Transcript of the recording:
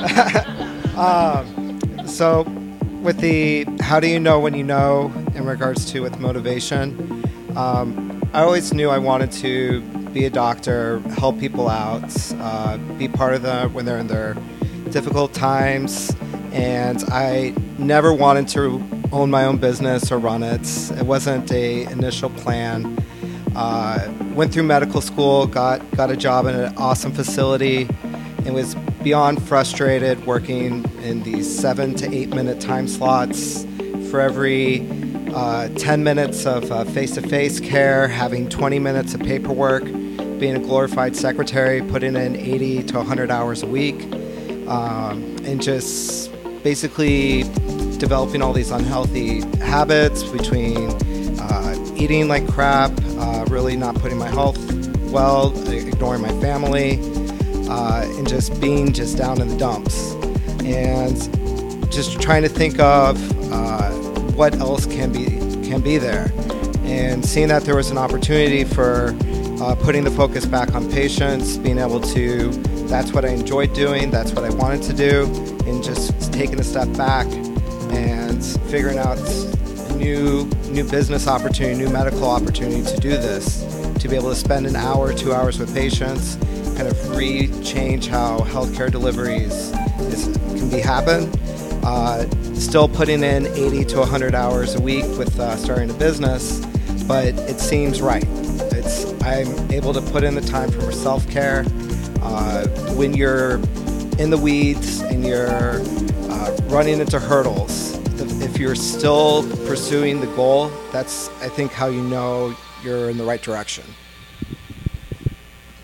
um, so, with the how do you know when you know in regards to with motivation, um, I always knew I wanted to be a doctor, help people out, uh, be part of them when they're in their difficult times, and I never wanted to own my own business or run it. It wasn't a initial plan. Uh, went through medical school, got got a job in an awesome facility, and was beyond frustrated working in these seven to eight minute time slots for every uh, 10 minutes of face to face care, having 20 minutes of paperwork, being a glorified secretary, putting in 80 to 100 hours a week, um, and just basically developing all these unhealthy habits between uh, eating like crap, uh, really not putting my health well, ignoring my family, uh, and just being just down in the dumps. And just trying to think of uh, what else can be can be there, and seeing that there was an opportunity for uh, putting the focus back on patients, being able to that's what I enjoyed doing, that's what I wanted to do, and just taking a step back and figuring out new new business opportunity, new medical opportunity to do this, to be able to spend an hour, two hours with patients, kind of re-change how healthcare deliveries is, can be happen. Uh, still putting in 80 to 100 hours a week with uh, starting a business, but it seems right. It's I'm able to put in the time for self-care. Uh, when you're in the weeds and you're uh, running into hurdles, if you're still pursuing the goal, that's I think how you know you're in the right direction.